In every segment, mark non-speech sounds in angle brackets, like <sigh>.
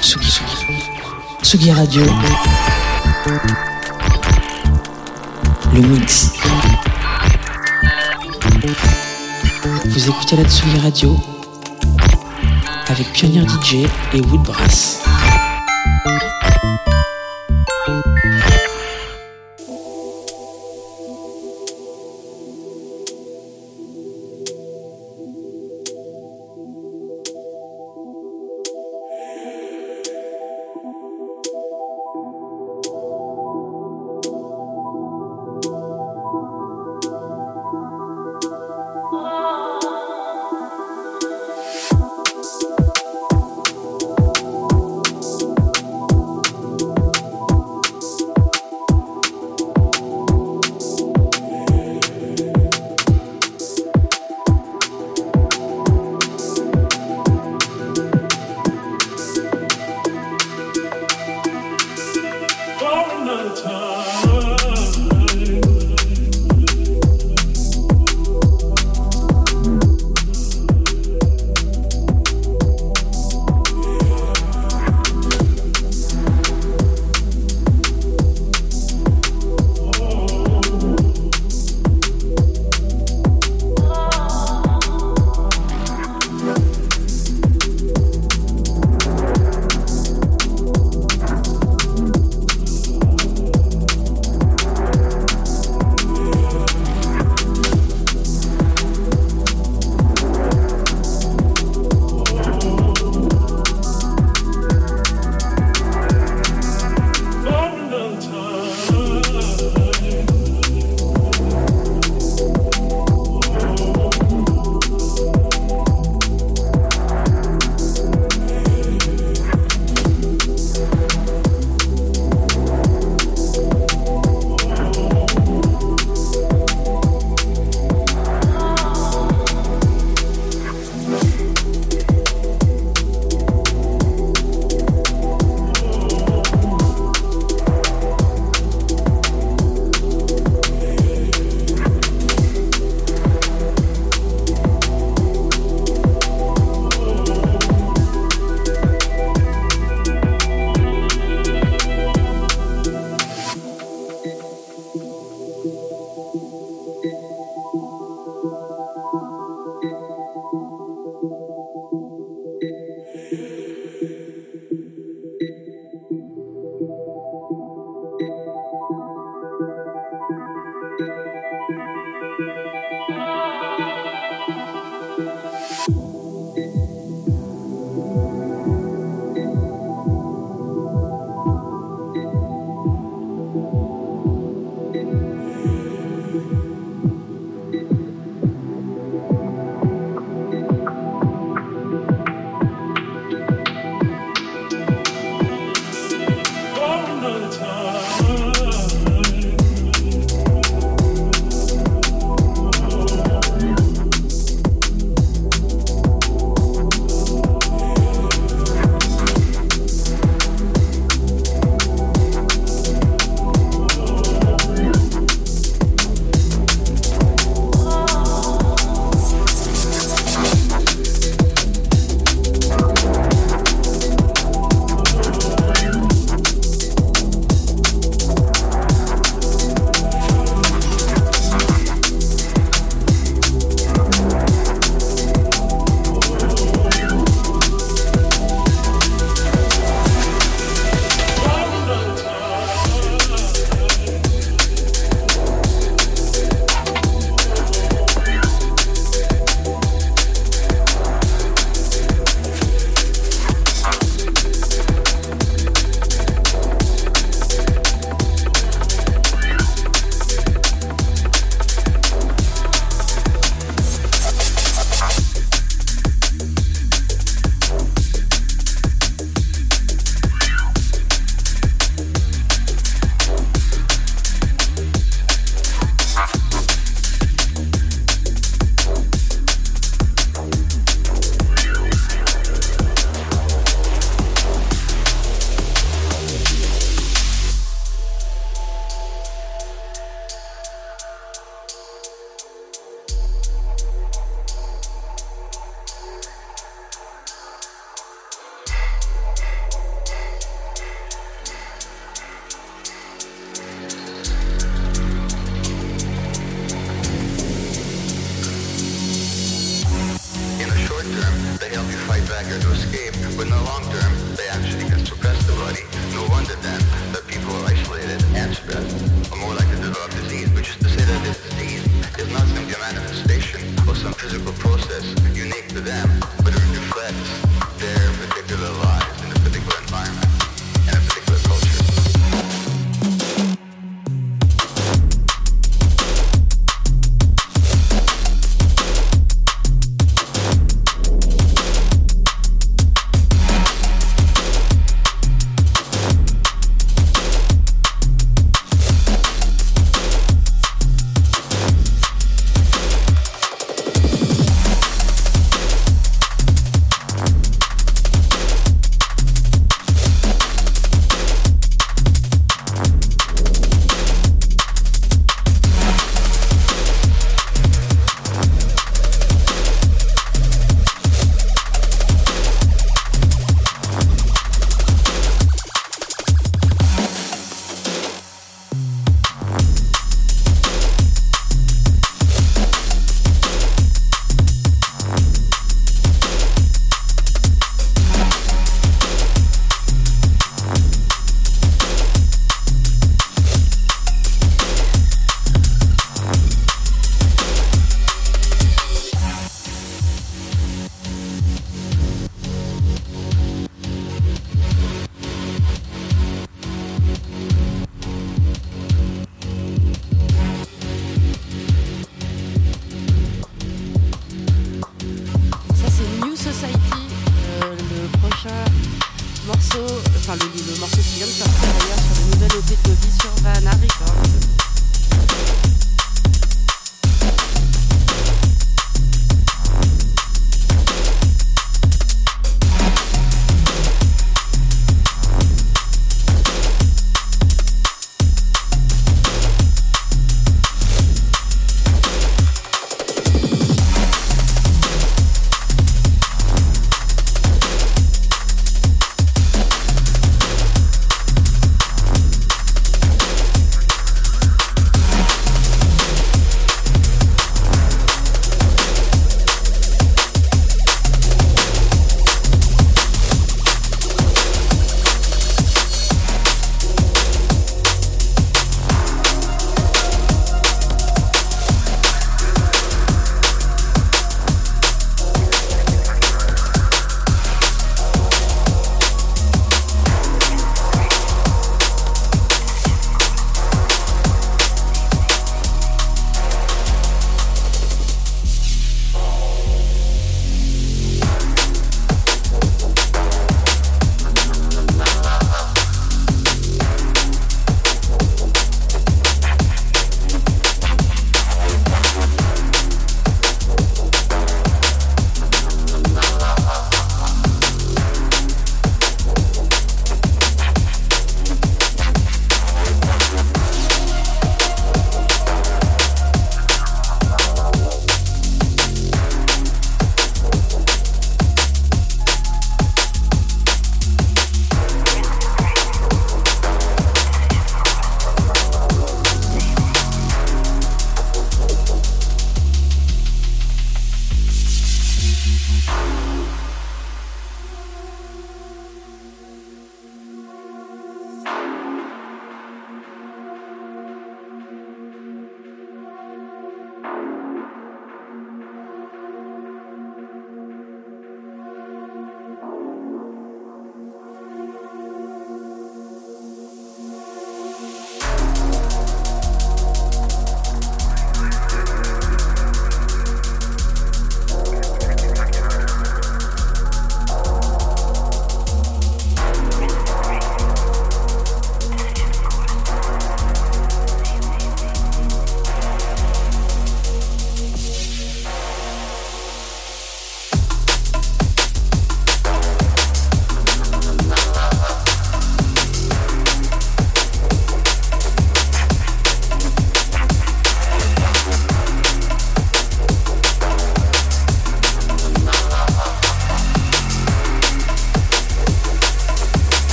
Tsugi, Tsugi Radio. Le mix. Vous écoutez la Tsugi Radio avec Pionnier DJ et Woodbrass.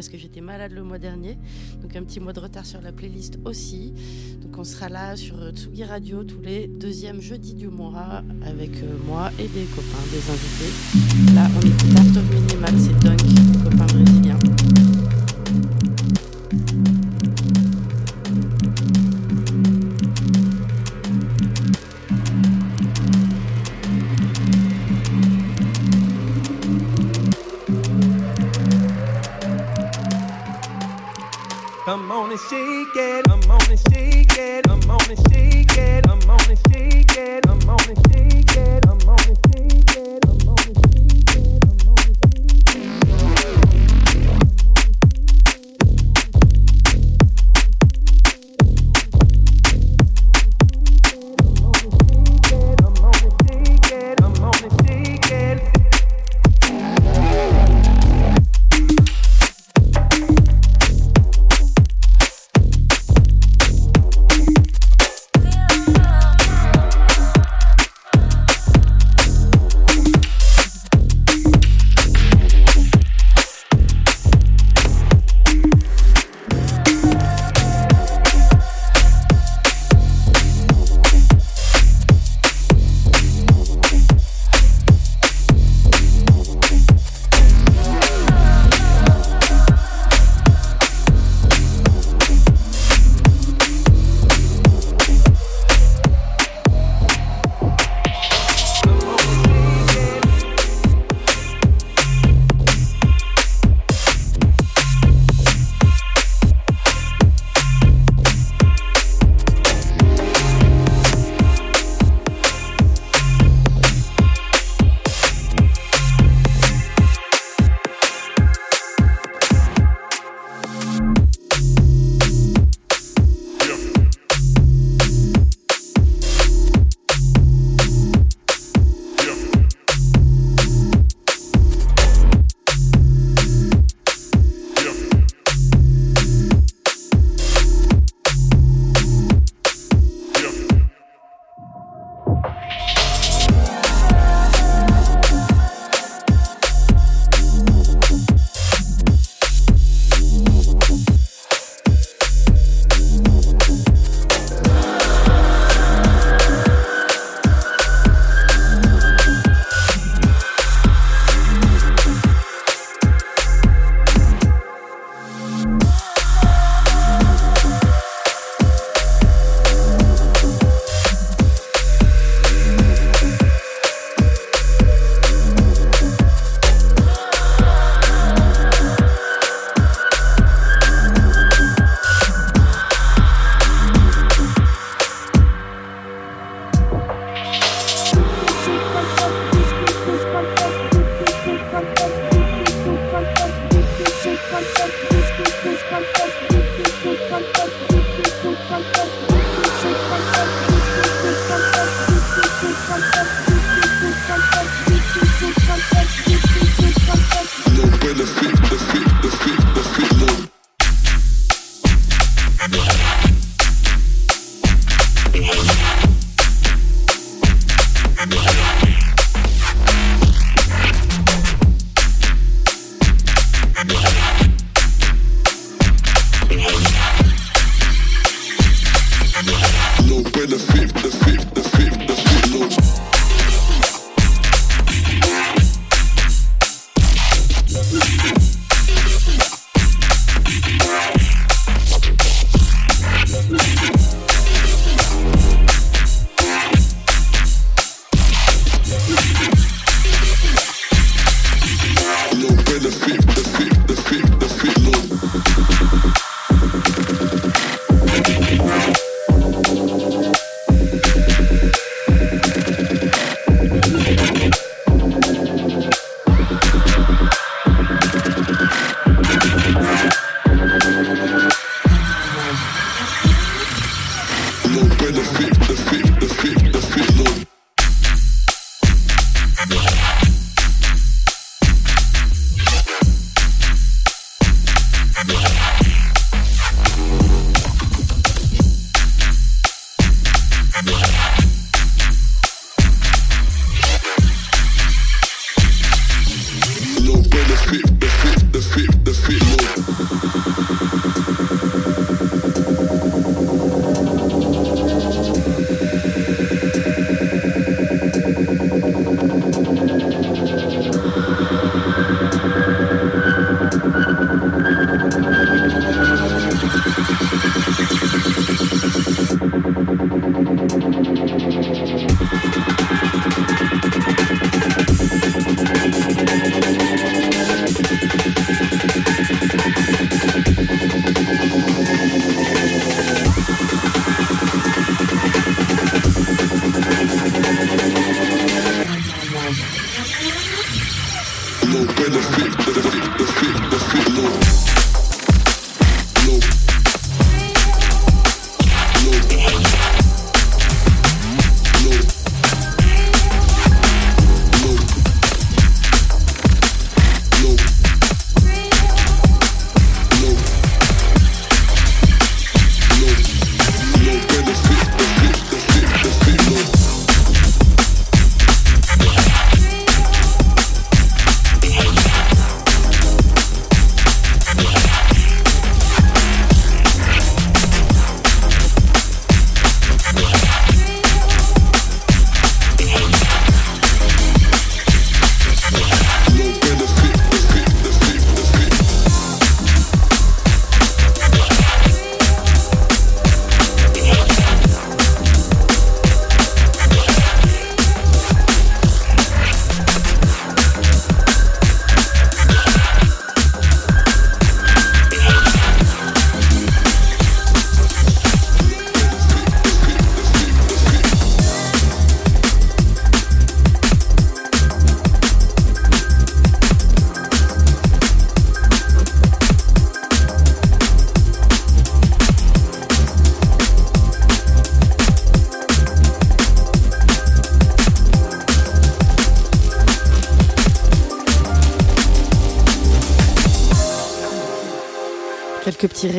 Parce que j'étais malade le mois dernier. Donc un petit mois de retard sur la playlist aussi. Donc on sera là sur Tsugi Radio tous les deuxièmes jeudis du mois avec moi et des copains, des invités. Là on écoute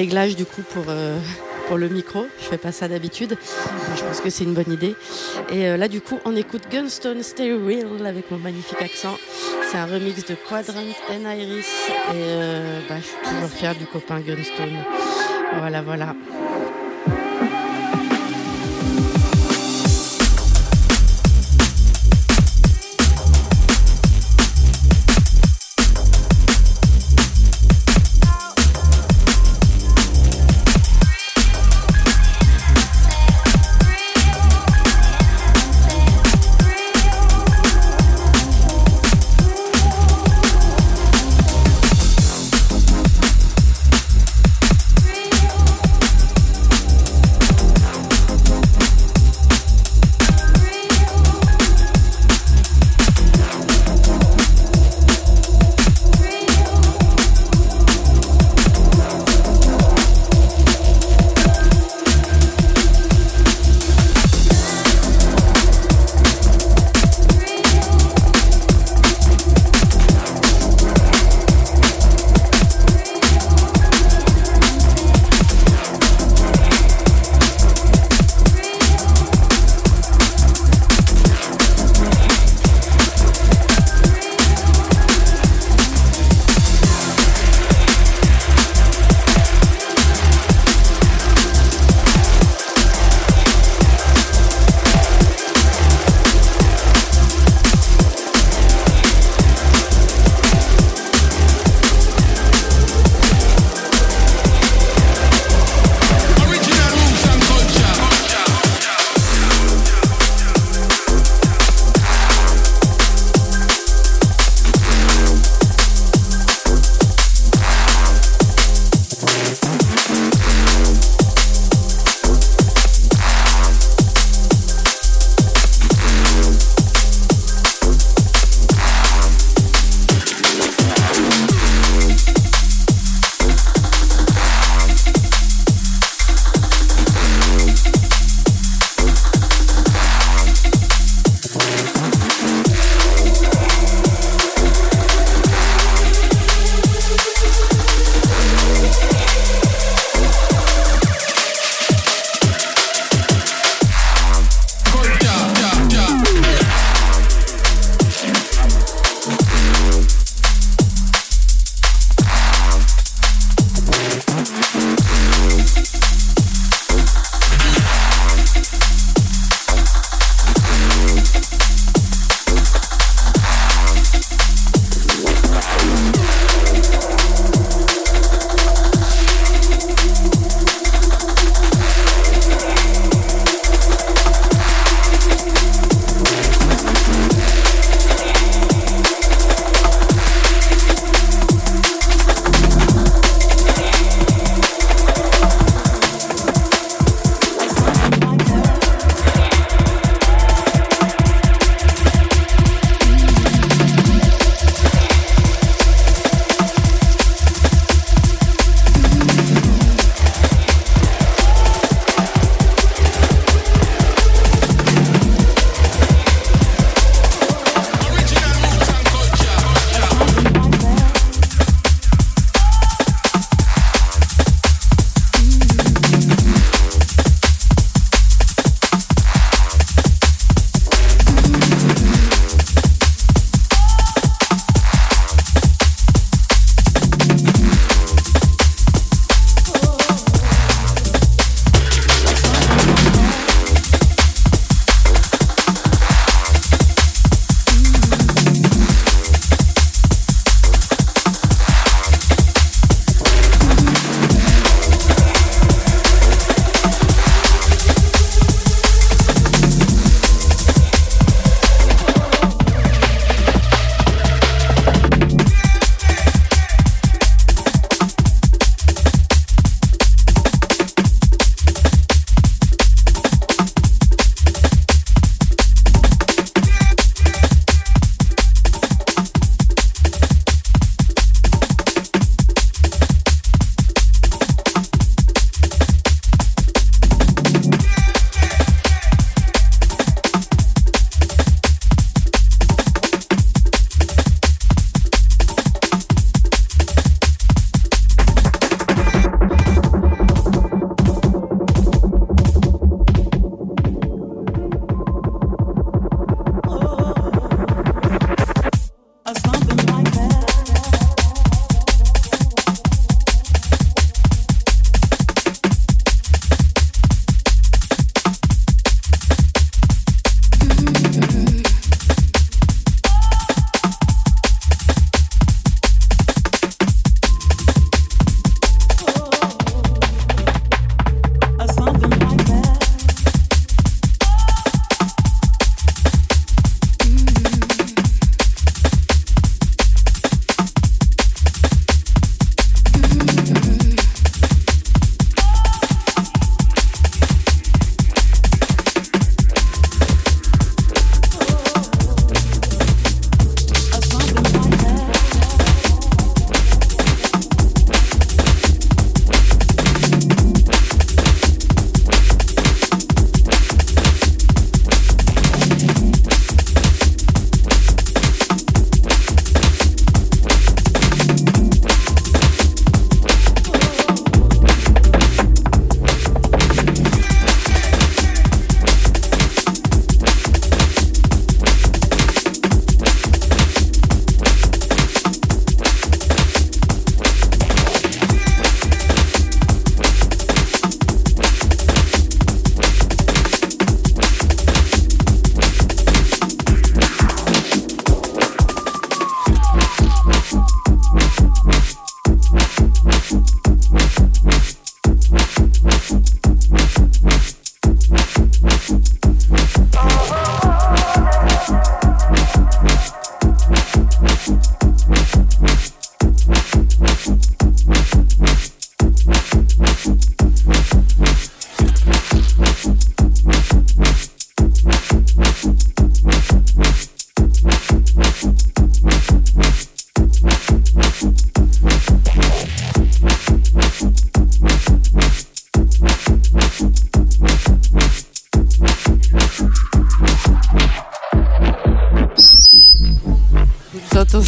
réglage du coup pour, euh, pour le micro. Je fais pas ça d'habitude. Je pense que c'est une bonne idée. Et euh, là du coup on écoute Gunstone Stay Real avec mon magnifique accent. C'est un remix de Quadrant and Iris. Et euh, bah, je suis toujours fière du copain Gunstone. Voilà, voilà.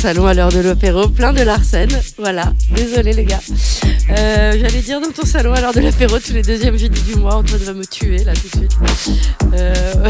Salon à l'heure de l'apéro, plein de Larsen. Voilà, désolé les gars. Euh, J'allais dire dans ton salon à l'heure de l'apéro tous les deuxièmes jeudis du mois, Antoine va me tuer là tout de suite. Euh, <laughs>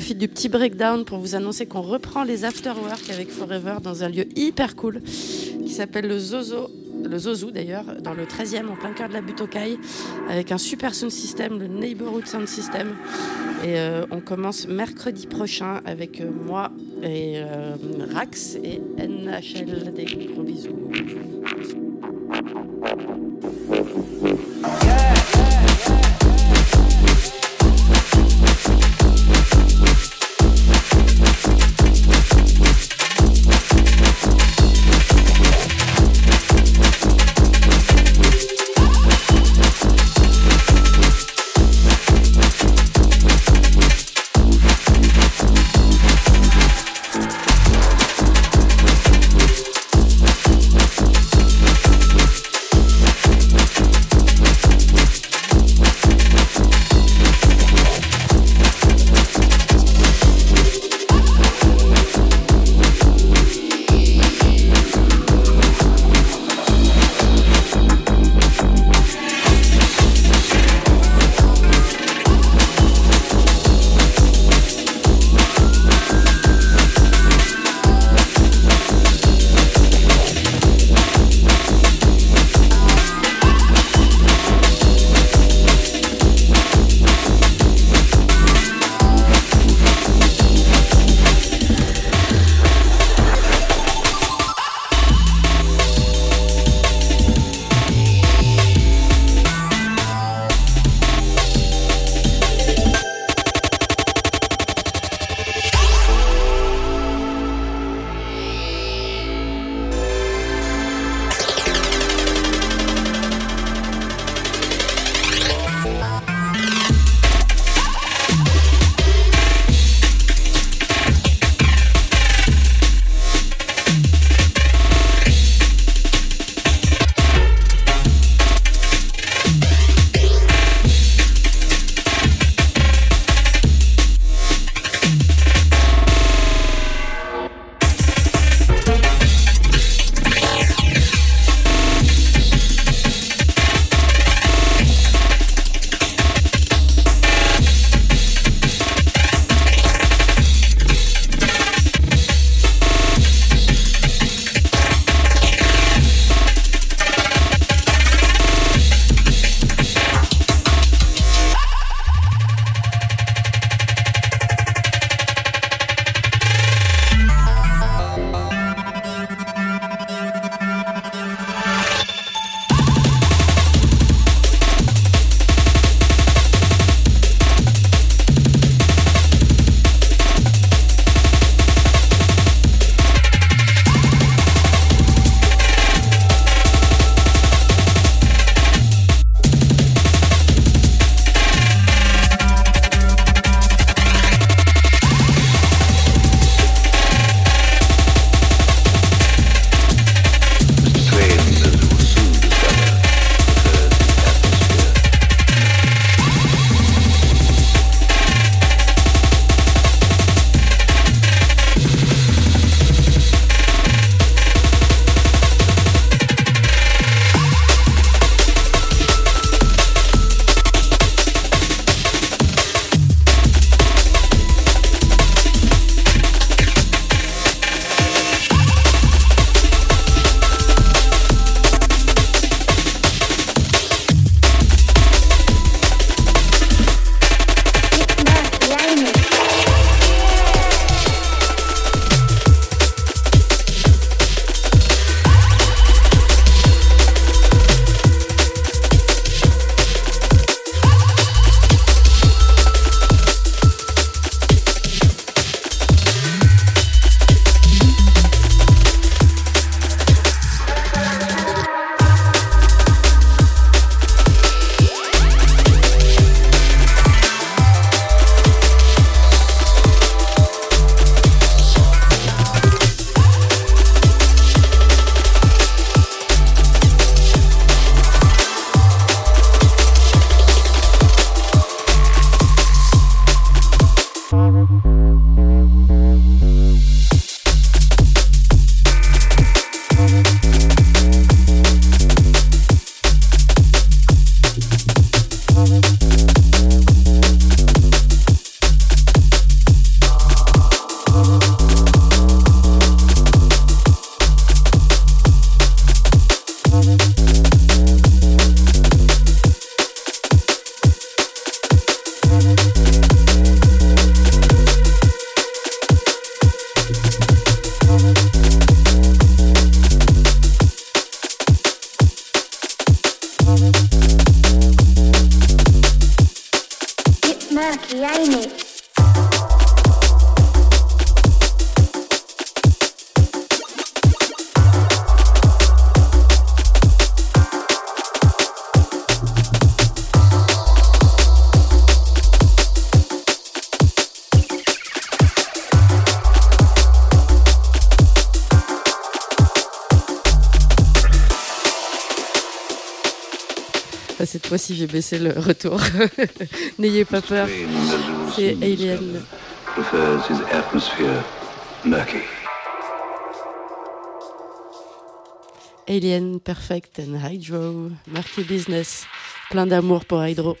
profite du petit breakdown pour vous annoncer qu'on reprend les afterwork avec Forever dans un lieu hyper cool qui s'appelle le Zozo. Le Zozo d'ailleurs, dans le 13e, en plein cœur de la butte avec un super sound system, le Neighborhood Sound System. Et euh, on commence mercredi prochain avec euh, moi et euh, Rax et NHL. Des gros bisous. Fois-ci, j'ai baissé le retour. <laughs> N'ayez pas peur. C'est Alien. Alien Perfect and Hydro. Marqué business. Plein d'amour pour Hydro.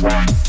One.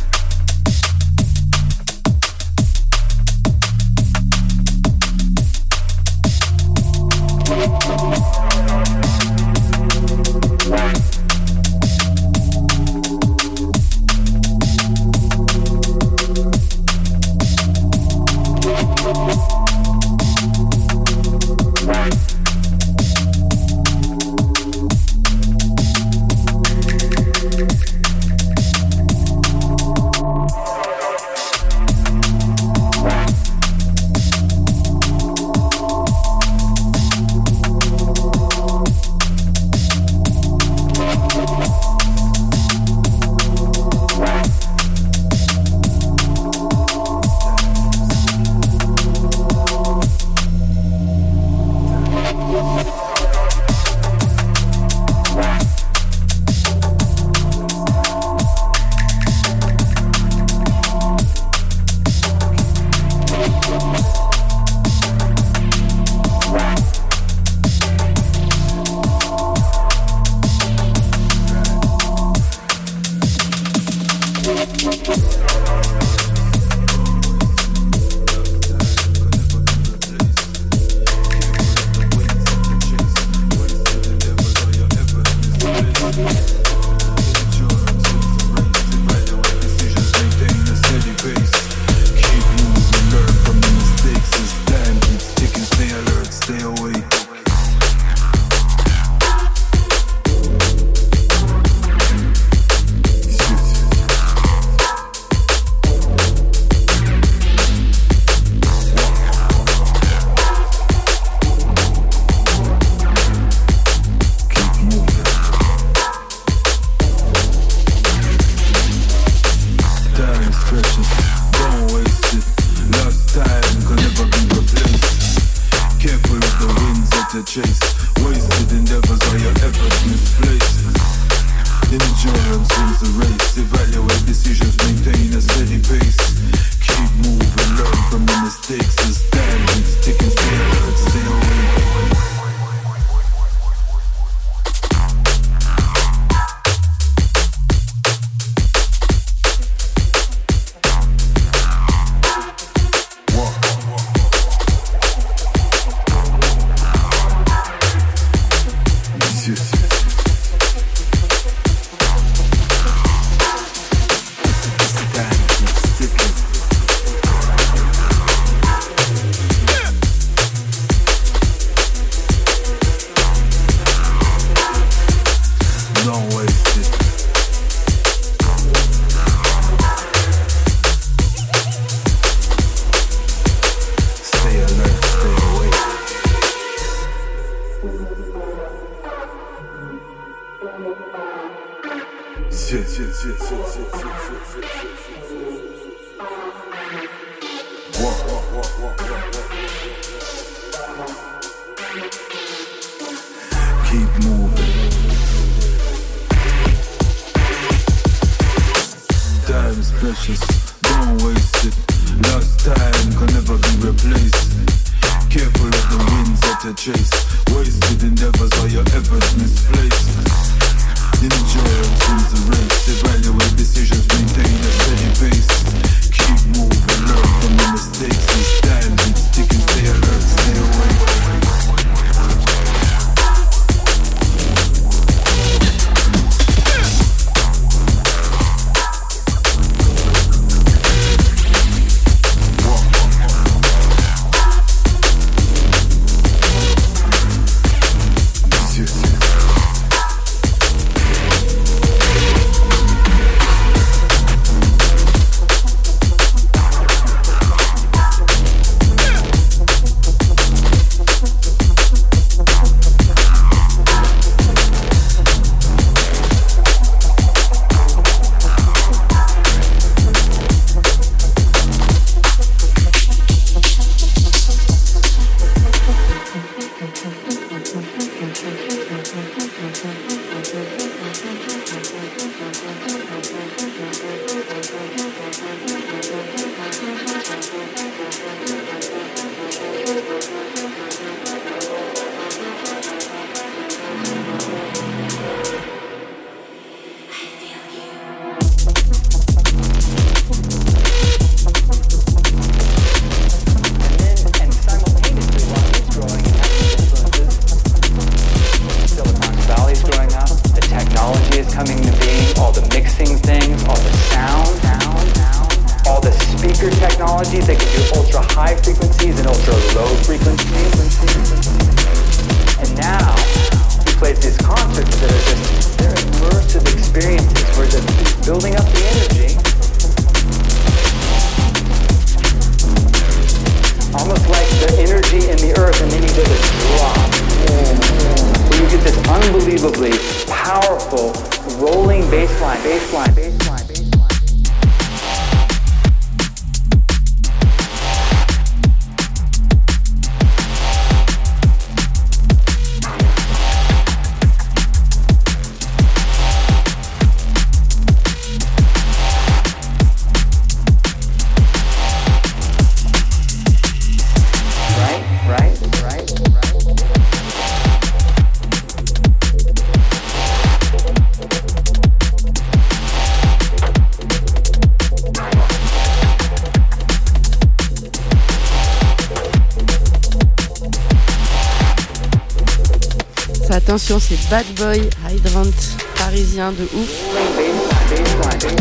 Bad Boy Hydrant parisien de ouf.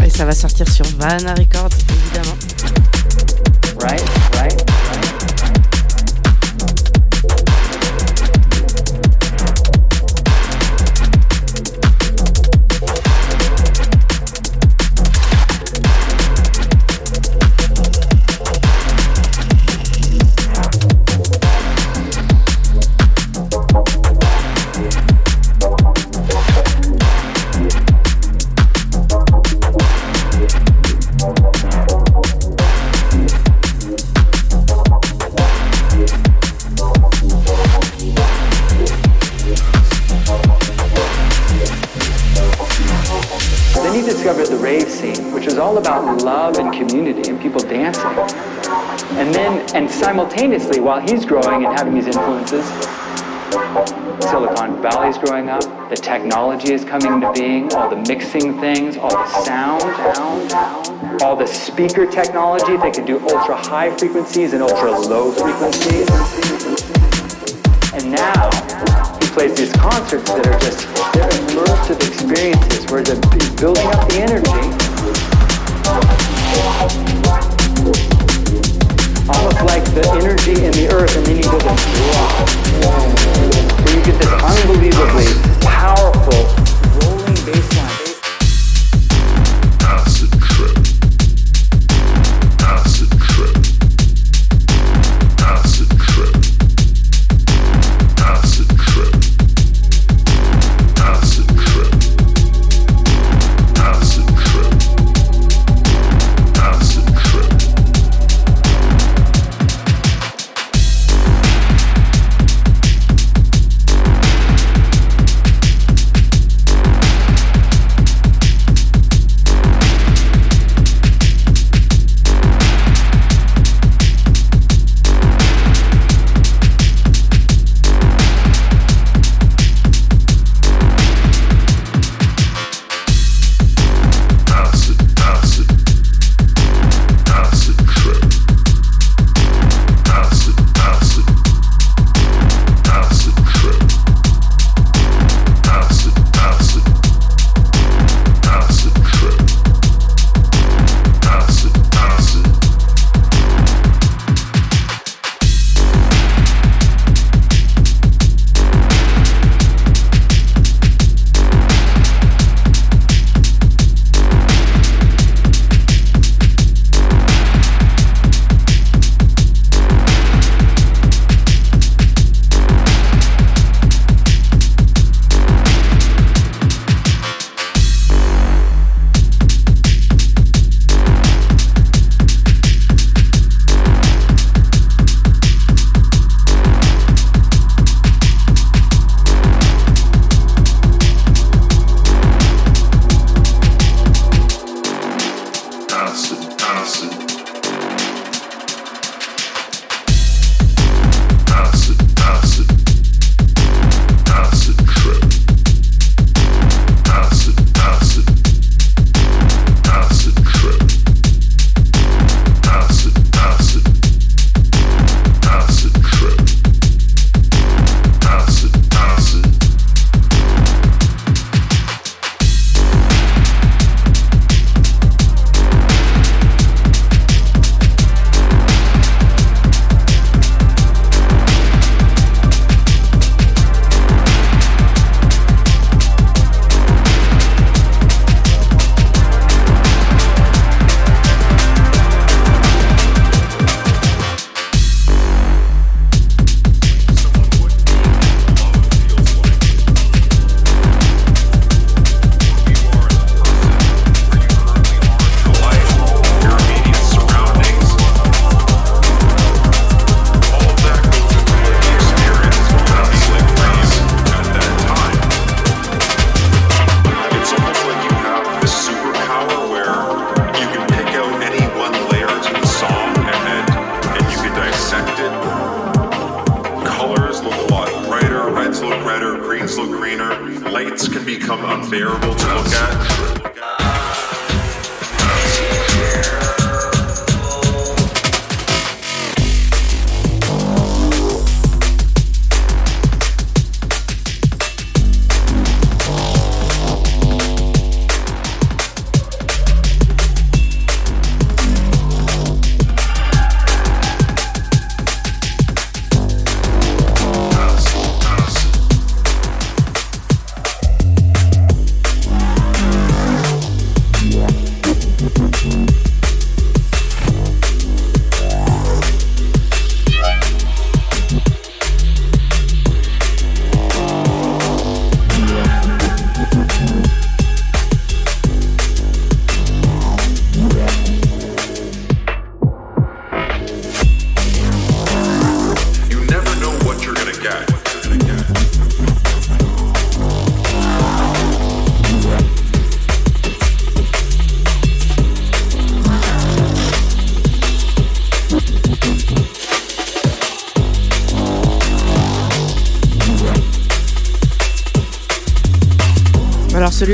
Et ça va sortir sur Vanna Records, évidemment. Right. Simultaneously, while he's growing and having these influences, Silicon Valley's growing up, the technology is coming into being, all the mixing things, all the sound, all the speaker technology, they can do ultra high frequencies and ultra low frequencies. And now he plays these concerts that are just they're immersive experiences where they're building up the energy. Almost like the energy in the earth and then you go to drop. Where you get this unbelievably powerful rolling bass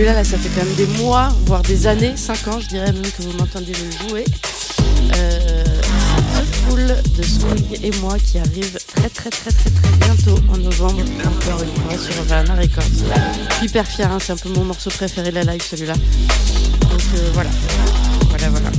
celui-là, là, ça fait quand même des mois, voire des années, 5 ans, je dirais même que vous m'entendez le jouer. Euh, c'est Full de Swing et moi qui arrive très très très très très bientôt en novembre, encore une fois sur Havana Records. Je hyper fier, hein, c'est un peu mon morceau préféré de la live celui-là. Donc euh, voilà, voilà, voilà.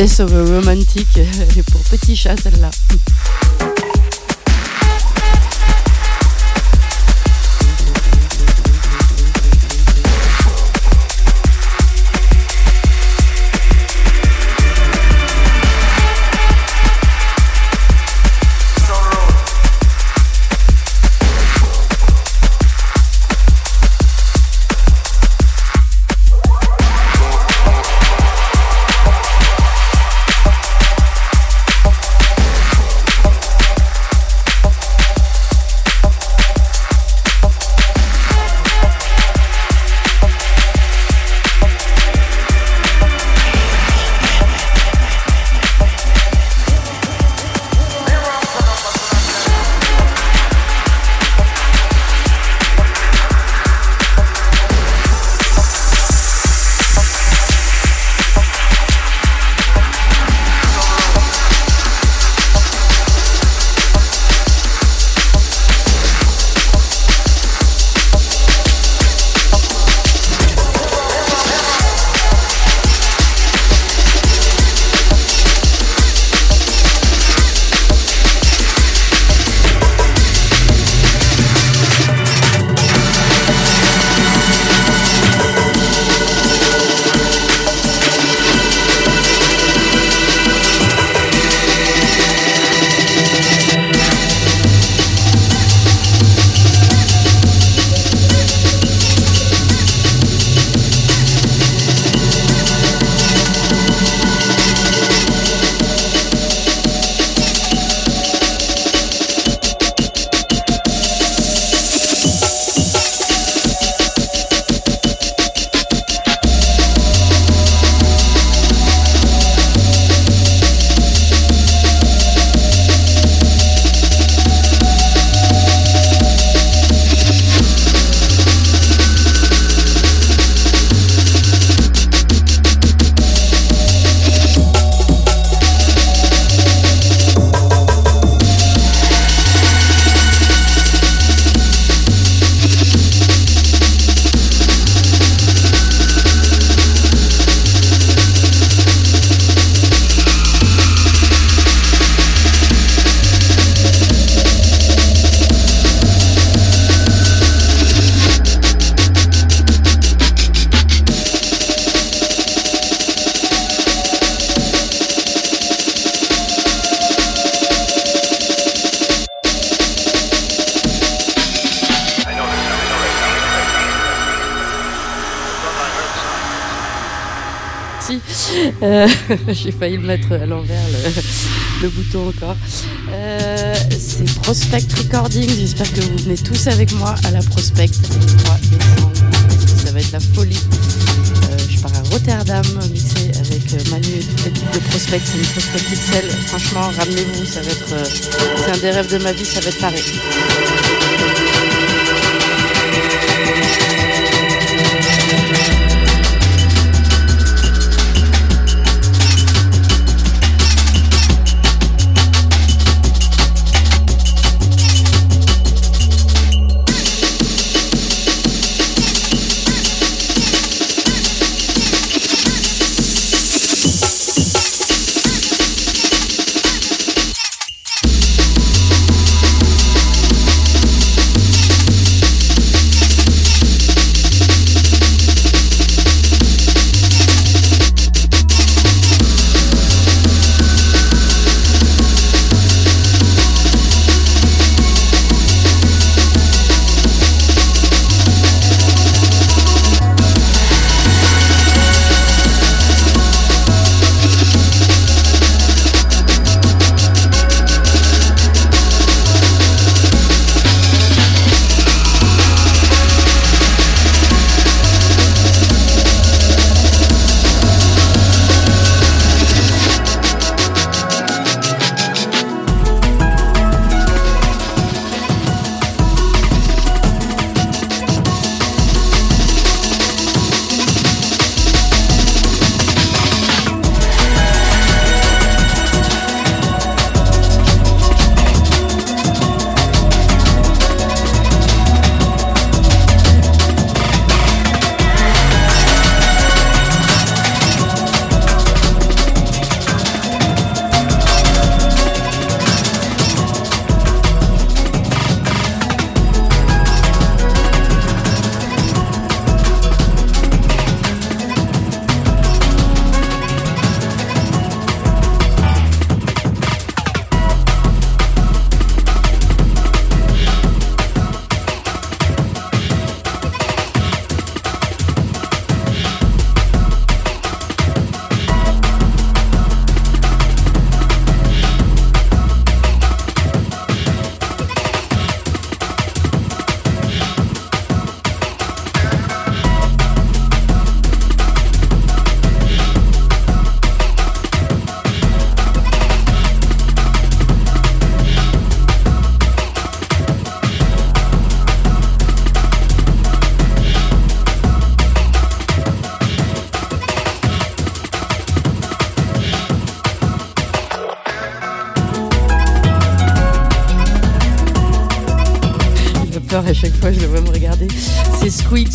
Death of a Romantic, pour petit chat celle-là. Euh, <laughs> J'ai failli le mettre à l'envers, le, bouton encore. Euh, c'est Prospect Recording. J'espère que vous venez tous avec moi à la Prospect le 3 décembre. Ça va être la folie. Euh, je pars à Rotterdam mixer avec Manu et de Prospect. C'est une Prospect XL. Franchement, ramenez-vous. Ça va être. c'est un des rêves de ma vie. Ça va être pareil.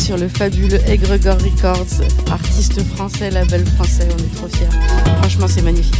Sur le fabuleux Egregor Records, artiste français, label français, on est trop fiers. Franchement, c'est magnifique.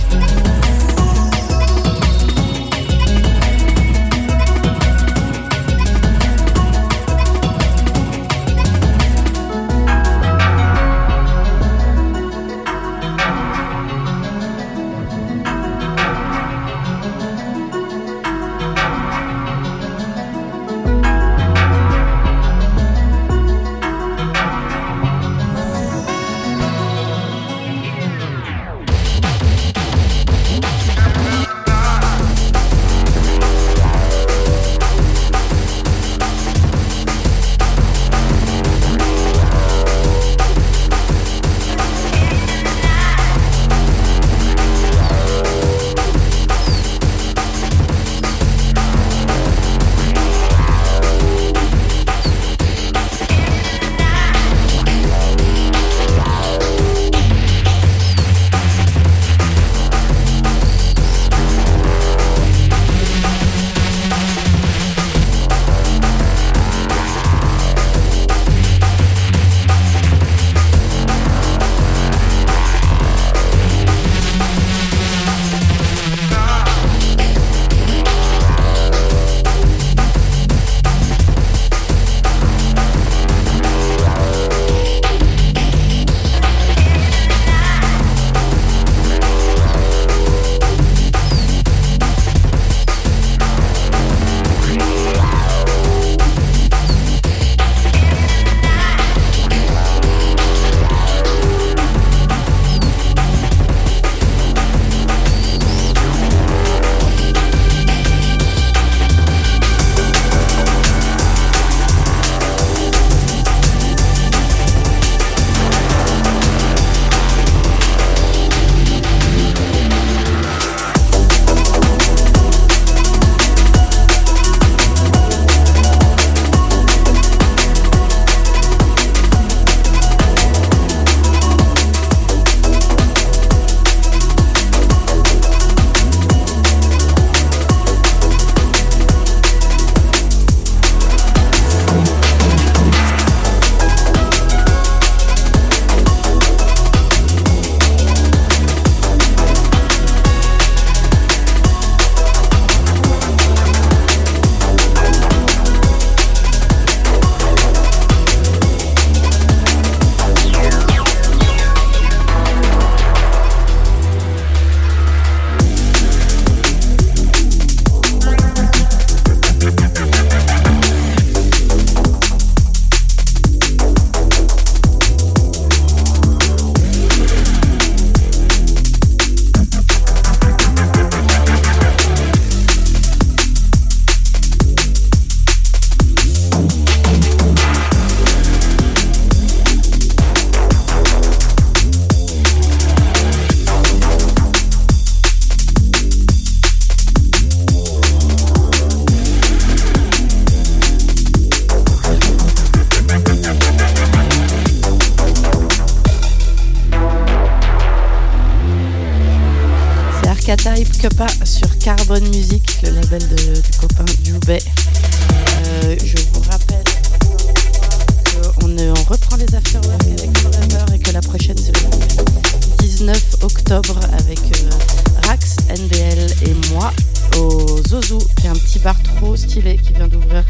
Rax, NBL et moi au Zozo, qui est un petit bar trop stylé qui vient d'ouvrir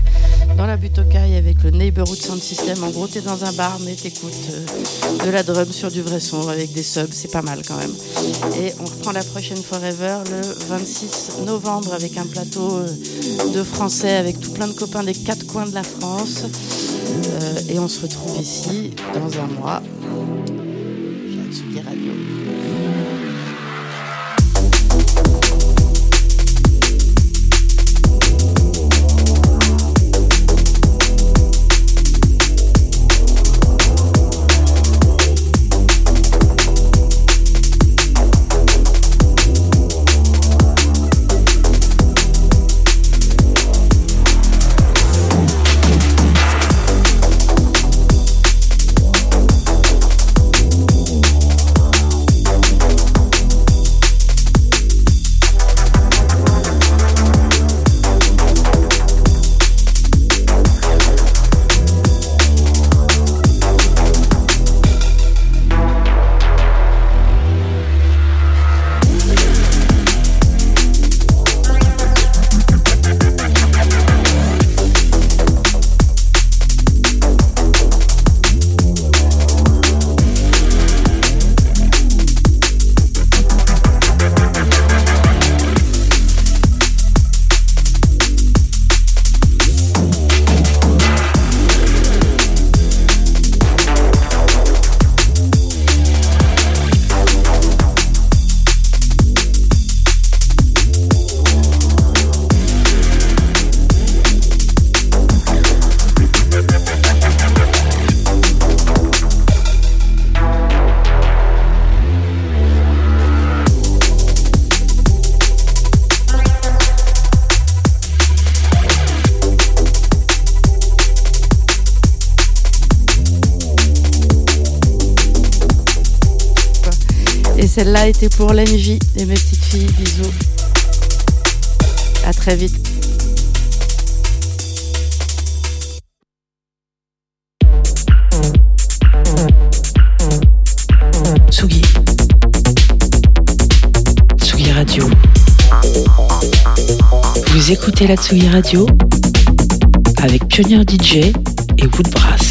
dans la butte avec le Neighborhood Sound System. En gros, t'es dans un bar, mais t'écoutes euh, de la drum sur du vrai son avec des subs, c'est pas mal quand même. Et on reprend la prochaine Forever le 26 novembre avec un plateau euh, de français avec tout plein de copains des quatre coins de la France. Euh, et on se retrouve ici dans un mois. Celle-là pour l'NJ et mes petites filles. Bisous. À très vite. Tsugi. Tsugi Radio. Vous écoutez la Tsugi Radio avec Pionnier DJ et Woodbrass.